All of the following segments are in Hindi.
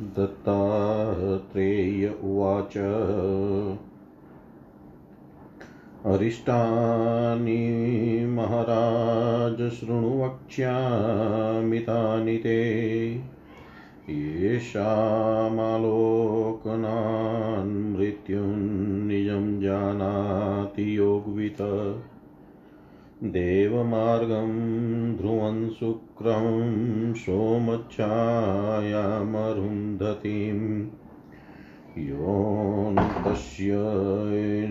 दत्तात्रेय उवाच। अरिष्टानि महाराज शृणु वक्ष्यामितानि ते। येषामालोकनान् मृत्युन्निजं जानाति योगवित्। देवमार्गं ध्रुवं शुक्रं सोमच्छायामरुन्धतीं। योऽन्तस्य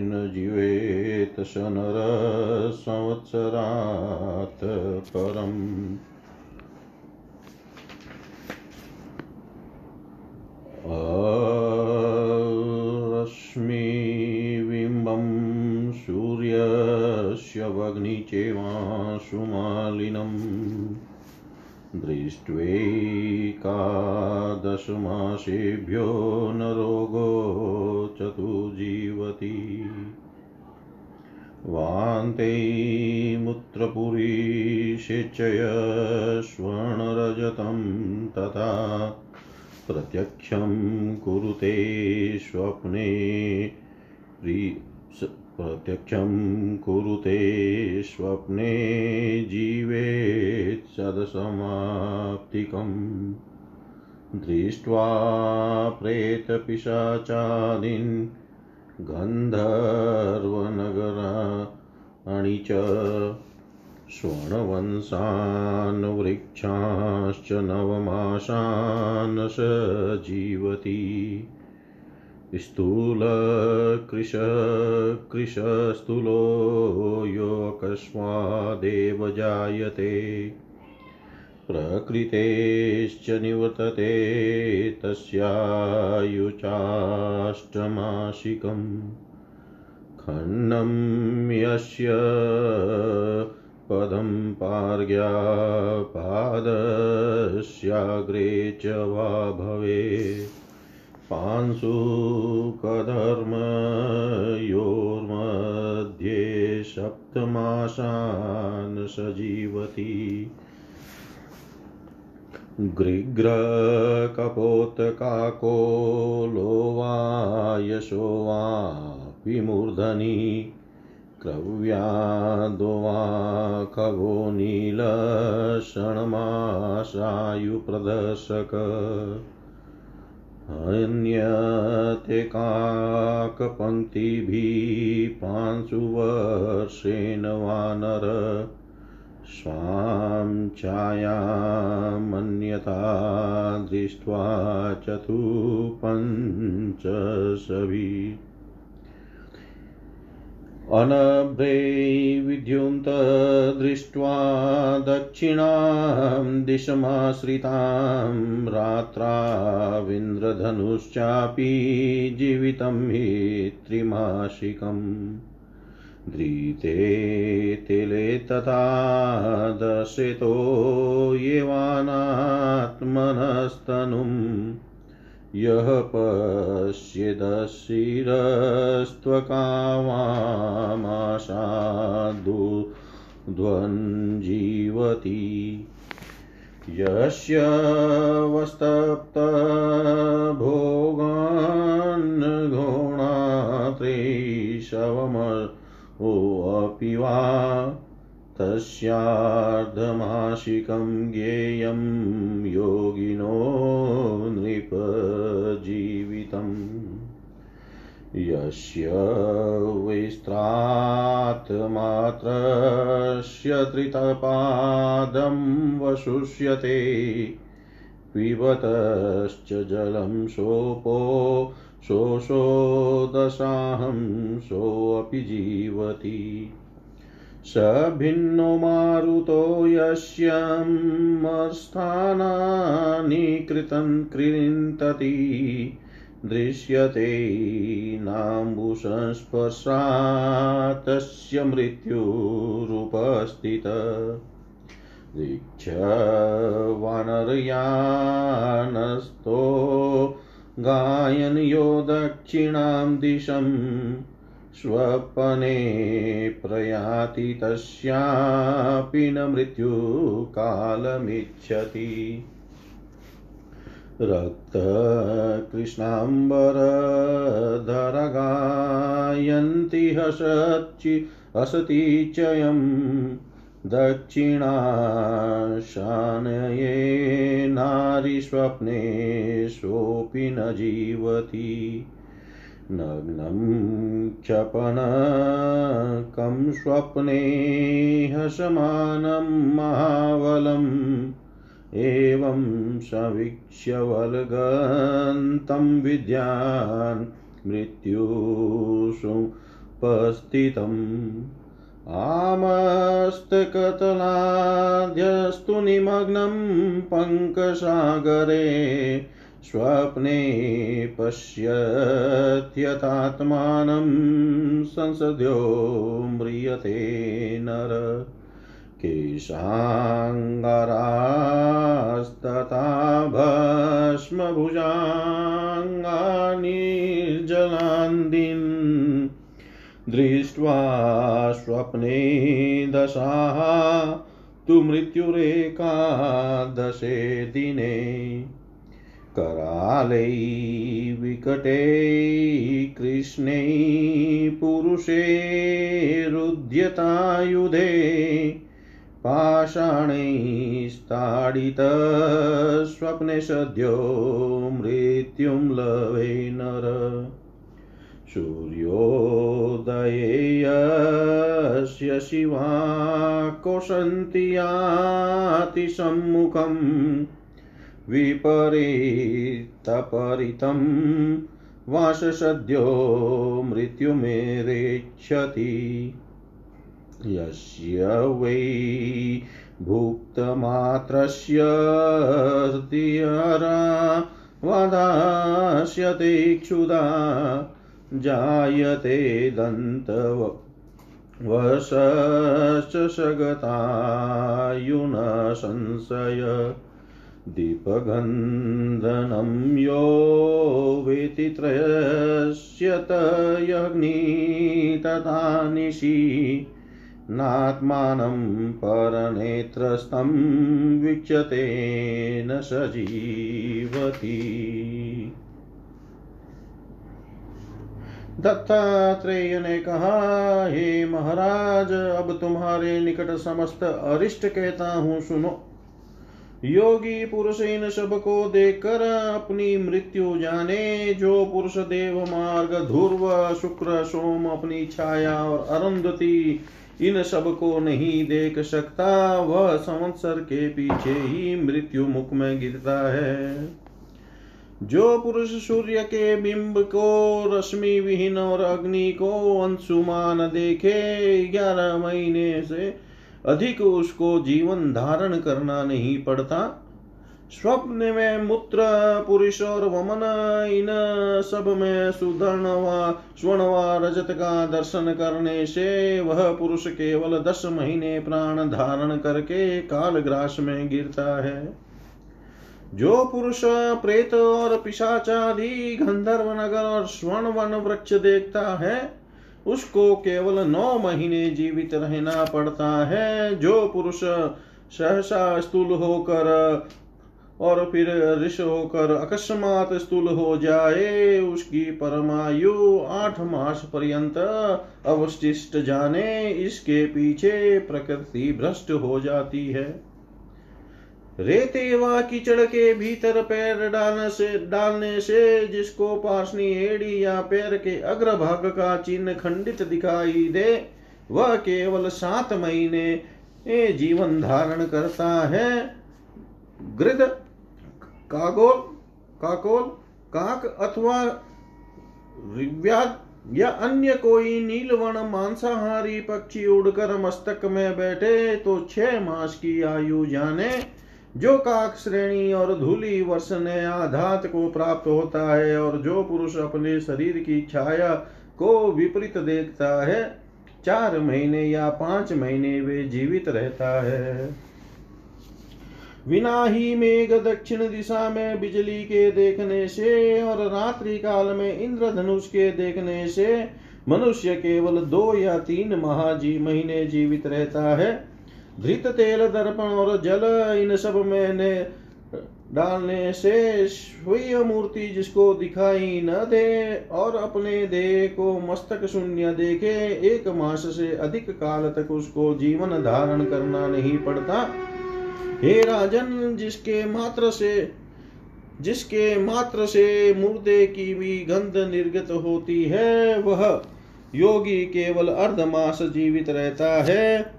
न जीवेत स नरसंवत्सरात् परम्। वग्निचेवांशुमालिनम् दृष्ट्वैकादशमासेभ्यो न रोगो चतुर्जीवति। वान्ते मूत्रपुरीषेचय स्वर्णरजतं तथा प्रत्यक्षं कुरुते स्वप्ने प्रत्यक्षं कुरुते स्वप्ने जीवेत् सदसमाप्तिकम्। दृष्ट्वा प्रेतपिशाचादीन् गन्धर्वनगराणि च स्वर्णवंशान् वृक्षाश्च नवमासान् स जीवति। स्थूलकृश कृशस्थूलो योऽकस्मादेव जायते। प्रकृतेश्च निवर्तते तस्यायुचाष्टमासिकम्। खण्डं यस्य पदं पार्ग्यापादस्याग्रे च वा भवे पांसुकधर्मयोर्मध्ये सप्तमासान् सजीवति गृग्रकपोतकाको वा यशो वापि मूर्धनि क्रव्यादो वा खगो नीलषण्मासायुप्रदर्शक अन्यते काकपङ्क्तिभिः पांशुवर्षेण वानर स्वां छायामन्यथा दृष्ट्वा चतुपञ्चसभि अनभ्रे विद्युन्त दृष्ट्वा दक्षिणां दिशमाश्रितां रात्राविन्द्रधनुश्चापि जीवितं हि त्रिमासिकम्। धृते तिले तथा दर्शितो येवानात्मनस्तनुम्। यः पश्यदशिरस्त्वकामामाशाद्वन्द्जीवति यस्य वस्तप्तभोगान् घोणात्रेशवमोऽपि वा तस्यार्धमासिकं ज्ञेयं योगिनो यस्य विस्त्रात्मात्रस्य त्रितपादं वशुष्यते पिबतश्च जलं सोपो शोषो दशाहं सोऽपि जीवति। स भिन्नो मारुतो यस्य मस्थानानि कृतं कृन्तति दृश्यते नाम्बुसंस्पर्शात् मृत्युरुपस्थित। दीक्षवानरयानस्तो गायन्यो दक्षिणां दिशम् स्वपने प्रयाति तस्यापि न मृत्युकालमिच्छति। रक्तकृष्णाम्बरधरगायन्ति हसच्चि हसति चयम् दक्षिणाशानये नारीस्वप्नेष्वपि न जीवति। नग्नं क्षपणकं स्वप्ने हसमानं महाबलम् एवं सवीक्ष्य वल्गन्तं विद्यान् मृत्युषुपस्थितम् आमस्तकतलाद्यस्तु निमग्नं पङ्कसागरे स्वप्ने पश्यत्यतात्मानं संसद्यो म्रियते नर। केशाङ्गारास्तथा भस्मभुजाङ्गानिर्जलान्दिन् दृष्ट्वा स्वप्ने दशाः तु मृत्युरेकादशे दिने करालै विकटे कृष्णे पुरुषे रुद्यतायुधे पाषाणैस्ताडितस्वप्ने सद्यो मृत्युं लवे नर। सूर्योदयेयस्य शिवा कोशन्त्यातिसम्मुखम् विपरीतपरितं वाससद्यो मृत्युमेरेच्छति। यस्य वै भुक्तमात्रस्य वदास्यते क्षुधा जायते दन्तव वशश्च संशय दीपगन्धनं यो वेति त्रयस्य तयग्नि तथा निशि नात्मानं वीक्षते न सजीवति। दत्तात्रेय ने कहा, हे महाराज, अब तुम्हारे निकट समस्त अरिष्ट कहता हूँ, सुनो। योगी पुरुष इन सबको देखकर अपनी मृत्यु जाने, जो पुरुष देव मार्ग, ध्रुव, शुक्र, सोम, अपनी छाया और अरुंधति इन सबको नहीं देख सकता, वह संवत्सर के पीछे ही मृत्यु मुख में गिरता है। जो पुरुष सूर्य के बिंब को रश्मि विहीन और अग्नि को अंशुमान देखे, ग्यारह महीने से अधिक उसको जीवन धारण करना नहीं पड़ता। स्वप्न में मूत्र पुरुष और वमन इन सब में सुधर्ण व स्वर्ण व रजत का दर्शन करने से वह पुरुष केवल दस महीने प्राण धारण करके काल ग्रास में गिरता है। जो पुरुष प्रेत और पिशाचादि गंधर्व नगर और स्वर्ण वन वृक्ष देखता है, उसको केवल नौ महीने जीवित रहना पड़ता है। जो पुरुष सहसा स्थूल होकर और फिर ऋष होकर अकस्मात स्थूल हो जाए, उसकी परमायु आठ मास पर्यंत अवशिष्ट जाने, इसके पीछे प्रकृति भ्रष्ट हो जाती है। रेते व कीचड़ के भीतर पैर डालने से डालने से जिसको पार्शनी एड़ी या पैर के अग्रभाग का चिन्ह खंडित दिखाई दे, वह केवल सात महीने जीवन धारण करता है। गृद कागोल, काकोल, काक अथवा ऋग्व्याद या अन्य कोई नीलवर्ण मांसाहारी पक्षी उड़कर मस्तक में बैठे तो छह मास की आयु जाने, जो काक श्रेणी और धूली वर्ष ने आधात को प्राप्त होता है और जो पुरुष अपने शरीर की छाया को विपरीत देखता है, चार महीने या पाँच महीने वे जीवित रहता है। विना ही मेघ दक्षिण दिशा में बिजली के देखने से और रात्रि काल में इंद्रधनुष के देखने से मनुष्य केवल दो या तीन महाजी महीने जीवित रहता है। धृत तेल, दर्पण और जल, इन सब में डालने से स्वीय मूर्ति जिसको दिखाई न दे और अपने देह को मस्तक शून्य देखे, एक मास से अधिक काल तक उसको जीवन धारण करना नहीं पड़ता। हे राजन, जिसके मात्र से, जिसके मात्र से मुर्दे की भी गंध निर्गत होती है, वह योगी केवल अर्धमास जीवित रहता है।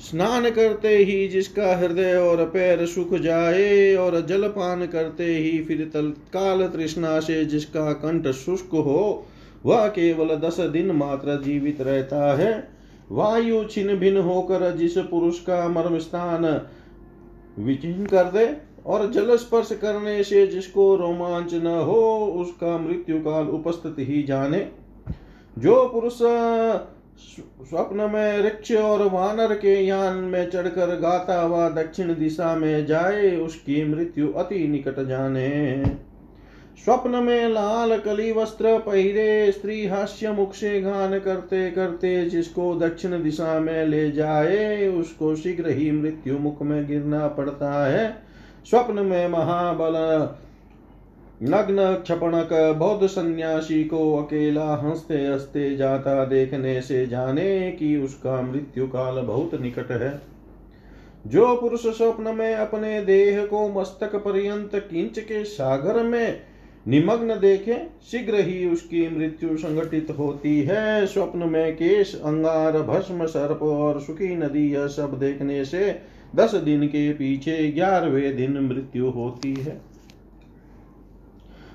स्नान करते ही जिसका हृदय और पैर सूख जाए और जलपान करते ही फिर तत्काल तृष्णा से जिसका कंठ शुष्क हो, वह केवल दस दिन मात्र जीवित रहता है। वायु छिन्न भिन्न होकर जिस पुरुष का मर्म स्थान विचिन्न कर दे और जल स्पर्श करने से जिसको रोमांच न हो, उसका मृत्यु काल उपस्थित ही जाने। जो पुरुष स्वप्न में वृक्ष और वानर के यान में चढ़कर गाता हुआ दक्षिण दिशा में जाए, उसकी मृत्यु अति निकट जाने। स्वप्न में लाल कली वस्त्र पहिरे, स्त्री हास्य मुख से गान करते करते जिसको दक्षिण दिशा में ले जाए, उसको शीघ्र ही मृत्यु मुख में गिरना पड़ता है। स्वप्न में महाबल, नग्न क्षपणक बौद्ध सन्यासी को अकेला हँसते हँसते जाता देखने से जाने कि उसका मृत्यु काल बहुत निकट है। जो पुरुष स्वप्न में अपने देह को मस्तक पर्यंत किंच के सागर में निमग्न देखे, शीघ्र ही उसकी मृत्यु संगठित होती है। स्वप्न में केश, अंगार, भस्म, सर्प और सुखी नदी, यह सब देखने से दस दिन के पीछे ग्यारहवें दिन मृत्यु होती है।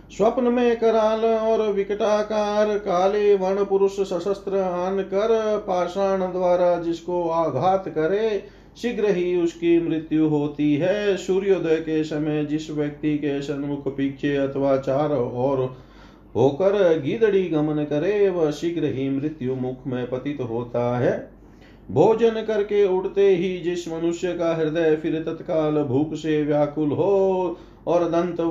स्वप्न में कराल और विकटाकार, काले वर्ण पुरुष सशस्त्र आन कर, पाषाण द्वारा जिसको आघात करे शीघ्र ही उसकी मृत्यु होती है। सूर्योदय के समय जिस व्यक्ति के सन्मुख पीछे अथवा चार और होकर गीदड़ी गमन करे, वह शीघ्र ही मृत्यु मुख में पतित होता है। भोजन करके उठते ही जिस मनुष्य का हृदय फिर तत्काल भूख से व्याकुल हो और दंत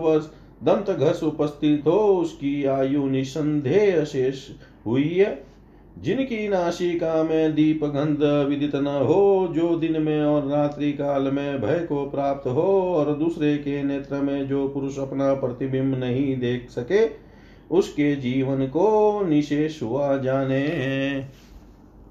दंत घस उपस्थित हो, उसकी आयु निसंदेह शेष हुई है। जिनकी नाशिका में दीप गंध विदित न हो, जो दिन में और रात्रि काल में भय को प्राप्त हो, और दूसरे के नेत्र में जो पुरुष अपना प्रतिबिंब नहीं देख सके, उसके जीवन को निशेष हुआ जाने।